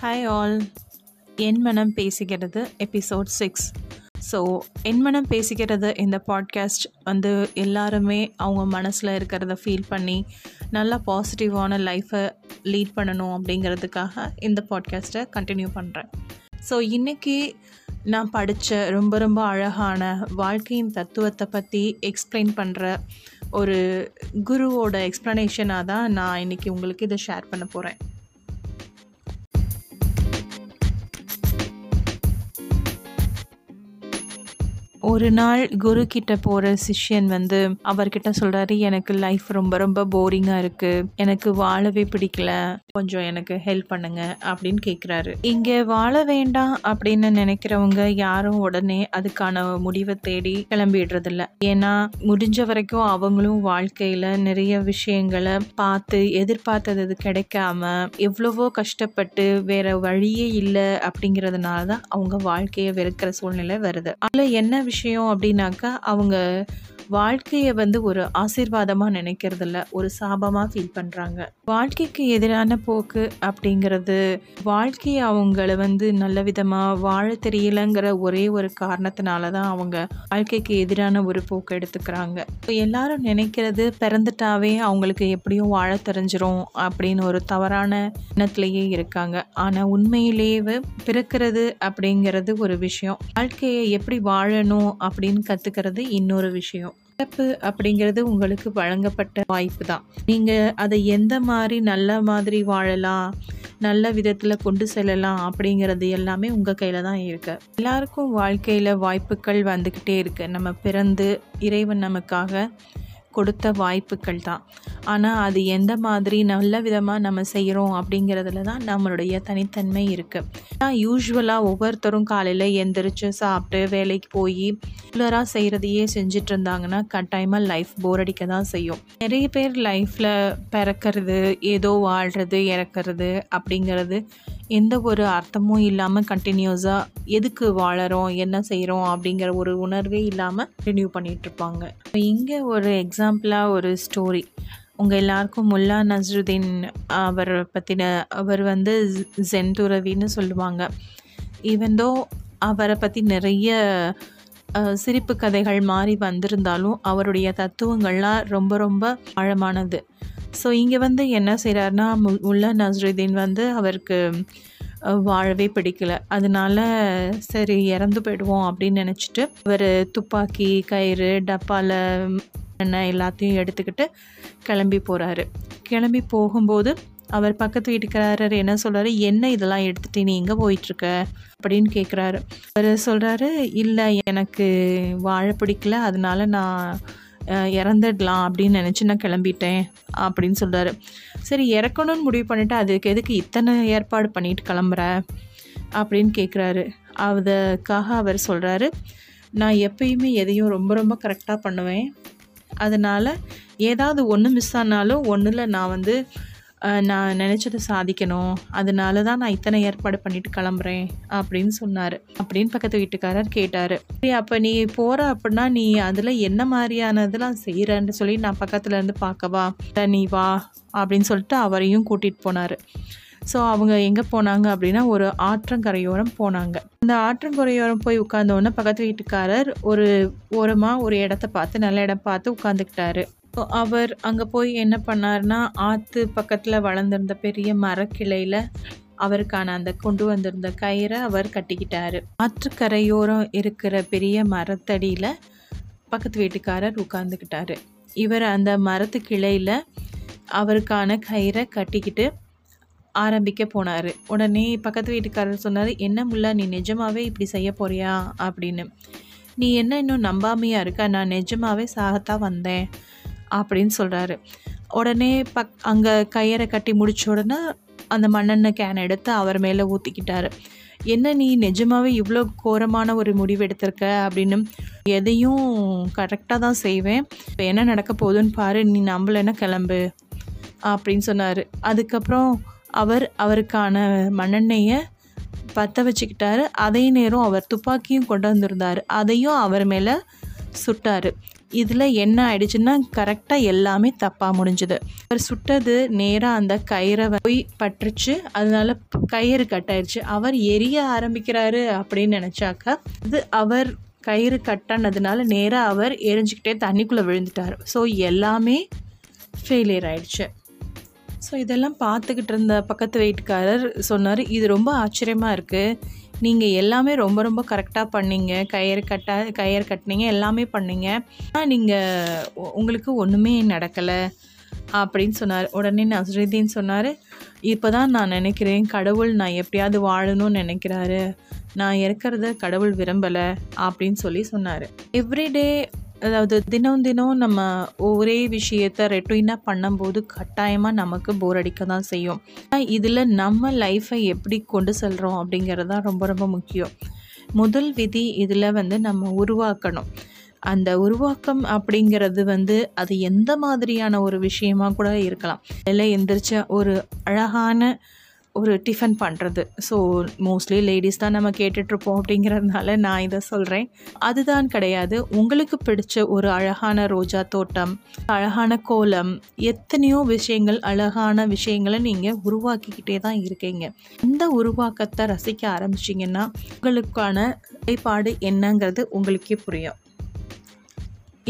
Hi all என் மனம் பேசுகிறது episode six so என் மனம் பேசுகிறது இந்த பாட்காஸ்ட் வந்து எல்லாருமே அவங்க மனசில் இருக்கிறத ஃபீல் பண்ணி நல்லா பாசிட்டிவான லைஃப்பை லீட் பண்ணணும் அப்படிங்கிறதுக்காக இந்த பாட்காஸ்ட்டை கண்டினியூ பண்ணுறேன் ஸோ இன்றைக்கி நான் படித்த ரொம்ப ரொம்ப அழகான வாழ்க்கையின் தத்துவத்தை பற்றி எக்ஸ்பிளைன் பண்ணுற ஒரு குருவோட எக்ஸ்ப்ளனேஷனாக தான் நான் இன்றைக்கி உங்களுக்கு இதை ஷேர் பண்ண போகிறேன் ஒரு நாள் குரு கிட்ட போகிற சிஷ்யன் வந்து அவர்கிட்ட சொல்கிறாரு எனக்கு லைஃப் ரொம்ப ரொம்ப போரிங்காக இருக்குது எனக்கு வாழவே பிடிக்கல. கொஞ்சம் எனக்கு ஹெல்ப் பண்ணுங்க. அப்படின்னு கேட்குறாரு இங்கே வாழ வேண்டாம் அப்படின்னு நினைக்கிறவங்க யாரும் உடனே அதுக்கான முடிவை தேடி கிளம்பிடுறதில்ல. ஏன்னா முடிஞ்ச வரைக்கும் அவங்களும் வாழ்க்கையில் நிறைய விஷயங்களை பார்த்து எதிர்பார்த்தது கிடைக்காம எவ்வளவோ கஷ்டப்பட்டு வேற வழியே இல்லை அப்படிங்கிறதுனால தான் அவங்க வாழ்க்கையை வெறுக்கிற சூழ்நிலை வருது. அதில் என்ன விஷயம் அப்படின்னாக்கா அவங்க வாழ்க்கையை வந்து ஒரு ஆசீர்வாதமாக நினைக்கிறதில்ல ஒரு சாபமாக ஃபீல் பண்ணுறாங்க வாழ்க்கைக்கு எதிரான போக்கு அப்படிங்கிறது வாழ்க்கையை அவங்கள வந்து நல்ல விதமாக வாழ தெரியலங்கிற ஒரே ஒரு காரணத்தினால தான் அவங்க வாழ்க்கைக்கு எதிரான ஒரு போக்கு எடுத்துக்கிறாங்க. இப்போ எல்லாரும் நினைக்கிறது பிறந்துட்டாவே அவங்களுக்கு எப்படியும் வாழ தெரிஞ்சிரும் அப்படின்னு ஒரு தவறான எண்ணத்திலேயே இருக்காங்க. ஆனால் உண்மையிலேயே பிறக்கிறது அப்படிங்கிறது ஒரு விஷயம். வாழ்க்கையை எப்படி வாழணும் அப்படின்னு கற்றுக்கிறது இன்னொரு விஷயம். சிறப்பு அப்படிங்கிறது உங்களுக்கு வழங்கப்பட்ட வாய்ப்பு தான். நீங்கள் அதை எந்த மாதிரி நல்ல மாதிரி வாழலாம் நல்ல விதத்தில் கொண்டு செல்லலாம் அப்படிங்கிறது எல்லாமே உங்கள் கையில் தான் இருக்குது எல்லாருக்கும் வாழ்க்கையில் வாய்ப்புகள் வந்துக்கிட்டே இருக்குது நம்ம பிறந்து இறைவன் நமக்காக கொடுத்த வாய்ப்புகள் தான். ஆனால் அது எந்த மாதிரி நல்ல விதமாக நம்ம செய்கிறோம் அப்படிங்கிறதுல தான் நம்மளுடைய தனித்தன்மை இருக்குது ஆனால் யூஸ்வலாக ஒவ்வொருத்தரும் காலையில் எந்திரிச்சு சாப்பிட்டு வேலைக்கு போய் ரெகுலராக செய்கிறதையே செஞ்சுட்டு இருந்தாங்கன்னா கட்டாயமாக லைஃப் போர் அடிக்க தான் செய்யும். நிறைய பேர் லைஃப்பில் பிறக்கிறது ஏதோ வாழ்கிறது இறக்கிறது அப்படிங்கிறது எந்த ஒரு அர்த்தமும் இல்லாமல் கண்டினியூஸாக எதுக்கு வாழறோம் என்ன செய்கிறோம் அப்படிங்கிற ஒரு உணர்வே இல்லாமல் கண்டினியூ பண்ணிகிட்ருப்பாங்க இப்போ இங்கே ஒரு எக்ஸாம்பிளாக ஒரு ஸ்டோரி உங்கள் எல்லாருக்கும் முல்லா நஸ்ருதீன் அவர் பற்றின அவர் வந்து ஜென் துறவின்னு சொல்லுவாங்க. ஈவந்தோ அவரை பற்றி நிறைய சிரிப்பு கதைகள் மாறி வந்திருந்தாலும் அவருடைய தத்துவங்கள்லாம் ரொம்ப ரொம்ப ஆழமானது. ஸோ இங்கே வந்து என்ன செய்கிறாருன்னா முல்லா நஸ்ருதீன் வந்து அவருக்கு வாழவே பிடிக்கல. அதனால சரி இறந்து போயிடுவோம் அப்படின்னு நினச்சிட்டு அவர் துப்பாக்கி கயிறு டப்பாவில் எண்ணெய் எல்லாத்தையும் எடுத்துக்கிட்டு கிளம்பி போகிறாரு கிளம்பி போகும்போது அவர் பக்கத்து வீட்டுக்காரர் என்ன சொல்கிறாரு என்ன இதெல்லாம் எடுத்துகிட்டு நீ எங்கே போயிட்டுருக்க? அப்படின்னு கேட்குறாரு அவர் சொல்கிறாரு இல்லை எனக்கு வாழ பிடிக்கல. அதனால நான் இறந்துடலாம் அப்படின்னு நினச்சி நான் கிளம்பிட்டேன் அப்படின்னு சொல்கிறாரு சரி இறக்கணும்னு முடிவு பண்ணிவிட்டு அதுக்கு எதுக்கு இத்தனை ஏற்பாடு பண்ணிட்டு கிளம்புற? அப்படின்னு கேட்குறாரு அதுக்காக அவர் சொல்கிறாரு நான் எப்பயுமே எதையும் ரொம்ப ரொம்ப கரெக்டாக பண்ணுவேன். அதனால் ஏதாவது ஒன்று மிஸ் ஆனாலும் ஒன்றில் நான் வந்து நான் நினச்சதை சாதிக்கணும். அதனால தான் நான் இத்தனை ஏற்பாடு பண்ணிட்டு கிளம்புறேன் அப்படின்னு சொன்னார். அப்படின்னு பக்கத்து வீட்டுக்காரர் கேட்டார். சரி அப்போ நீ போகிற அப்படின்னா நீ அதில் என்ன மாதிரியானதெல்லாம் செய்கிறன்னு சொல்லி நான் பக்கத்தில் இருந்து பார்க்கவா? நீ வா அப்படின்னு சொல்லிட்டு அவரையும் கூட்டிகிட்டு போனார். ஸோ அவங்க எங்கே போனாங்க அப்படின்னா ஒரு ஆற்றங்கரையோரம் போனாங்க. அந்த ஆற்றங்கரையோரம் போய் உட்காந்தோடனே பக்கத்து வீட்டுக்காரர் ஒரு ஓரமாக ஒரு இடத்த பார்த்து நல்ல இடம் பார்த்து உட்காந்துக்கிட்டாரு அவர் அங்கே போய் என்ன பண்ணார்னா ஆற்று பக்கத்தில் வளர்ந்துருந்த பெரிய மரக்கிளையில் அவருக்கான அந்த கொண்டு வந்திருந்த கயிறை அவர் கட்டிக்கிட்டார். ஆற்றுக்கரையோரம் இருக்கிற பெரிய மரத்தடியில் பக்கத்து வீட்டுக்காரர் உட்காந்துக்கிட்டாரு இவர் அந்த மரத்து கிளையில் அவருக்கான கயிறை கட்டிக்கிட்டு ஆரம்பிக்க போனார். உடனே பக்கத்து வீட்டுக்காரர் சொன்னார் என்ன முல்லா நீ நிஜமாகவே இப்படி செய்ய போறியா? அப்படின்னு. நீ என்ன இன்னும் நம்பாமையாக இருக்க? நான் நிஜமாகவே சாகத்தான் வந்தேன். அப்படின்னு சொல்கிறாரு உடனே பக் அங்கே கயிறை கட்டி முடிச்ச உடனே அந்த மண்ணெண்ணெய் கேன் எடுத்து அவர் மேலே ஊற்றிக்கிட்டாரு என்ன நீ நிஜமாகவே இவ்வளோ கோரமான ஒரு முடிவு எடுத்திருக்க? அப்படின்னு எதையும் கரெக்டாக தான் செய்வேன். இப்போ என்ன நடக்க போகுதுன்னு பாரு நீ நம்பலைன்னா கிளம்பு? அப்படின்னு சொன்னார். அதுக்கப்புறம் அவர் அவருக்கான மண்ணெண்ணெயை பற்ற வச்சுக்கிட்டாரு. அதே நேரம் அவர் துப்பாக்கியும் கொண்டு வந்திருந்தார். அதையும் அவர் மேலே சுட்டார். இதில் என்ன ஆயிடுச்சுன்னா கரெக்டாக எல்லாமே தப்பாக முடிஞ்சுது. அவர் சுட்டது நேராக அந்த கயிறை போய் பட்டுருச்சு. அதனால கயிறு கட்டாயிருச்சு அவர் எரிய ஆரம்பிக்கிறாரு அப்படின்னு நினச்சாக்கா இது அவர் கயிறு கட்டானதுனால நேராக அவர் எரிஞ்சுக்கிட்டே தண்ணிக்குள்ளே விழுந்துட்டார். ஸோ எல்லாமே ஃபெயிலியர் ஆயிடுச்சு. ஸோ இதெல்லாம் பார்த்துக்கிட்டு இருந்த பக்கத்து வீட்டுக்காரர் சொன்னார் இது ரொம்ப ஆச்சரியமாக இருக்குது நீங்கள் எல்லாமே ரொம்ப ரொம்ப கரெக்டாக பண்ணீங்க. கயிறு கட்டா கயிறு கட்டினீங்க எல்லாமே பண்ணீங்க. ஆனால் நீங்கள் உங்களுக்கு ஒன்றுமே நடக்கலை அப்படின்னு சொன்னார். உடனே நசருதீன் சொன்னார் இப்போ தான் நான் நினைக்கிறேன் கடவுள் நான் எப்படியாவது வாழணும்னு நினைக்கிறாரு. நான் இருக்கிறத கடவுள் விரும்பலை அப்படின்னு சொல்லி சொன்னார். எவ்ரிடே அதாவது தினம் தினம் நம்ம ஒரே விஷயத்த ரெட்டுயினாக பண்ணும்போது கட்டாயமாக நமக்கு போர் அடிக்க தான் செய்யும் இதில் நம்ம லைஃப்பை எப்படி கொண்டு செல்கிறோம் அப்படிங்கிறது தான் ரொம்ப ரொம்ப முக்கியம். முதல் விதி இதில் வந்து நம்ம உருவாக்கணும். அந்த உருவாக்கம் அப்படிங்கிறது வந்து அது எந்த மாதிரியான ஒரு விஷயமா கூட இருக்கலாம். இல்லை எந்திரிச்ச ஒரு அழகான ஒரு டிஃபன் பண்ணுறது ஸோ மோஸ்ட்லி லேடிஸ் தான் நம்ம கேட்டுட்ருப்போம் அப்படிங்கிறதுனால நான் இதை சொல்கிறேன் அதுதான் கிடையாது. உங்களுக்கு பிடிச்ச ஒரு அழகான ரோஜா தோட்டம் அழகான கோலம் எத்தனையோ விஷயங்கள் அழகான விஷயங்களை நீங்கள் உருவாக்கிக்கிட்டே தான் இருக்கீங்க. இந்த உருவாக்கத்தை ரசிக்க ஆரம்பிச்சிங்கன்னா உங்களுக்கான நிலைப்பாடு என்னங்கிறது உங்களுக்கே புரியும்.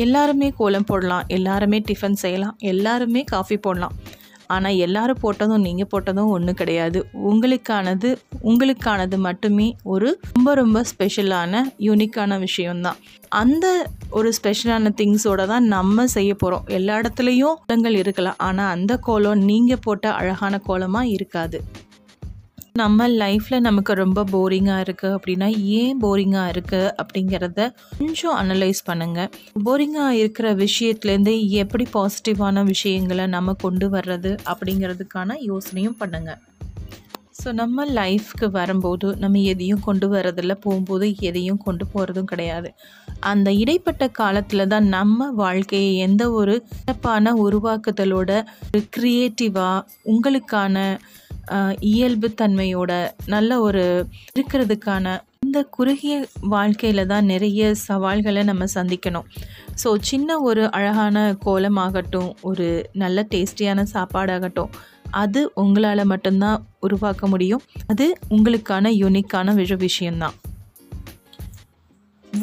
எல்லாருமே கோலம் போடலாம் எல்லாருமே டிஃபன் செய்யலாம் எல்லாருமே காஃபி போடலாம். ஆனால் எல்லாரும் போட்டதும் நீங்கள் போட்டதும் ஒன்றும் கிடையாது. உங்களுக்கானது உங்களுக்கானது மட்டுமே ஒரு ரொம்ப ரொம்ப ஸ்பெஷலான யூனிக்கான விஷயம்தான். அந்த ஒரு ஸ்பெஷலான திங்ஸோட தான் நம்ம செய்ய போகிறோம் எல்லா இடத்துலையும் கோலங்கள் இருக்கலாம். ஆனால் அந்த கோலம் நீங்கள் போட்ட அழகான கோலமாக இருக்காது. நம்ம லைஃப்பில் நமக்கு ரொம்ப போரிங்காக இருக்குது அப்படின்னா ஏன் போரிங்காக இருக்குது அப்படிங்கிறத கொஞ்சம் அனலைஸ் பண்ணுங்கள் போரிங்காக இருக்கிற விஷயத்துலேருந்து எப்படி பாசிட்டிவான விஷயங்களை நம்ம கொண்டு வர்றது அப்படிங்கிறதுக்கான யோசனையும் பண்ணுங்கள் ஸோ நம்ம லைஃப்க்கு வரும்போது நம்ம எதையும் கொண்டு வரதில்ல போகும்போது எதையும் கொண்டு போகிறதும் கிடையாது. அந்த இடைப்பட்ட காலத்தில் தான் நம்ம வாழ்க்கையை எந்த ஒரு சிறப்பான உருவாக்குதலோட ஒரு க்ரியேட்டிவாக உங்களுக்கான இயல்பு தன்மையோட நல்ல ஒரு இருக்கிறதுக்கான இந்த குறுகிய வாழ்க்கையில் தான் நிறைய சவால்களை நம்ம சந்திக்கணும். ஸோ சின்ன ஒரு அழகான கோலமாகட்டும் ஒரு நல்ல டேஸ்டியான சாப்பாடாகட்டும் அது உங்களால் மட்டும்தான் உருவாக்க முடியும். அது உங்களுக்கான யூனிக்கான விஷ விஷயந்தான்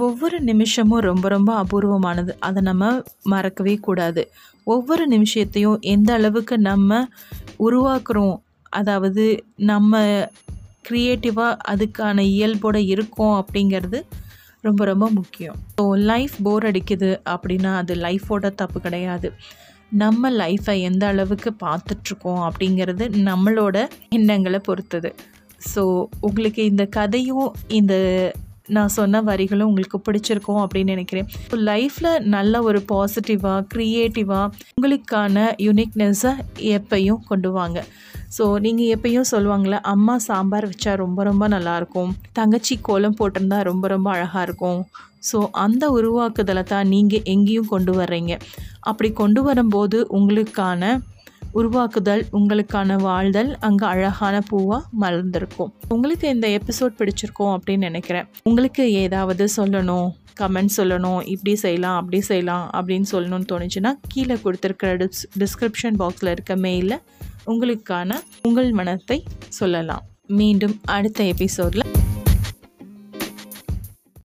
ஒவ்வொரு நிமிஷமும் ரொம்ப ரொம்ப அபூர்வமானது. அதை நம்ம மறக்கவே கூடாது. ஒவ்வொரு நிமிஷத்தையும் எந்த அளவுக்கு நம்ம உருவாக்குறோம் அதாவது நம்ம க்ரியேட்டிவாக அதுக்கான இயல்போடு இருக்கோம் அப்படிங்கிறது ரொம்ப ரொம்ப முக்கியம். ஸோ லைஃப் போர் அடிக்குது அப்படின்னா அது லைஃபோட தப்பு கிடையாது. நம்ம லைஃப்பை எந்த அளவுக்கு பார்த்துட்ருக்கோம் அப்படிங்கிறது நம்மளோட எண்ணங்களை பொறுத்தது. ஸோ உங்களுக்கு இந்த கதையும் இந்த நான் சொன்ன வரிகளும் உங்களுக்கு பிடிச்சிருக்கும் அப்படின்னு நினைக்கிறேன். ஸோ லைஃப்பில் நல்ல ஒரு பாசிட்டிவாக க்ரியேட்டிவாக உங்களுக்கான யூனிக்னஸை எப்பையும் கொண்டு வாங்க. ஸோ நீங்கள் எப்பயும் சொல்லுவாங்களே அம்மா சாம்பார் வச்சா ரொம்ப ரொம்ப நல்லாயிருக்கும். தங்கச்சி கோலம் போட்டிருந்தா ரொம்ப ரொம்ப அழகாக இருக்கும். ஸோ அந்த உருவாக்குதலை தான் நீங்கள் எங்கேயும் கொண்டு வர்றீங்க. அப்படி கொண்டு வரும்போது உங்களுக்கான உருவாக்குதல் உங்களுக்கான வாழ்தல் அங்கே அழகான பூவாக மலர்ந்திருக்கும். உங்களுக்கு இந்த எபிசோட் பிடிச்சிருக்கோம் அப்படின்னு நினைக்கிறேன். உங்களுக்கு ஏதாவது சொல்லணும்? கமெண்ட் சொல்லணும் இப்படி செய்யலாம் அப்படி செய்யலாம் அப்படின்னு சொல்லணும்னு தோணுச்சுன்னா கீழே கொடுத்துருக்கிற டிஸ் டிஸ்கிரிப்ஷன் பாக்ஸில் இருக்க மெயிலில் உங்களுக்கான உங்கள் மனத்தை சொல்லலாம். மீண்டும் அடுத்த எபிசோடில்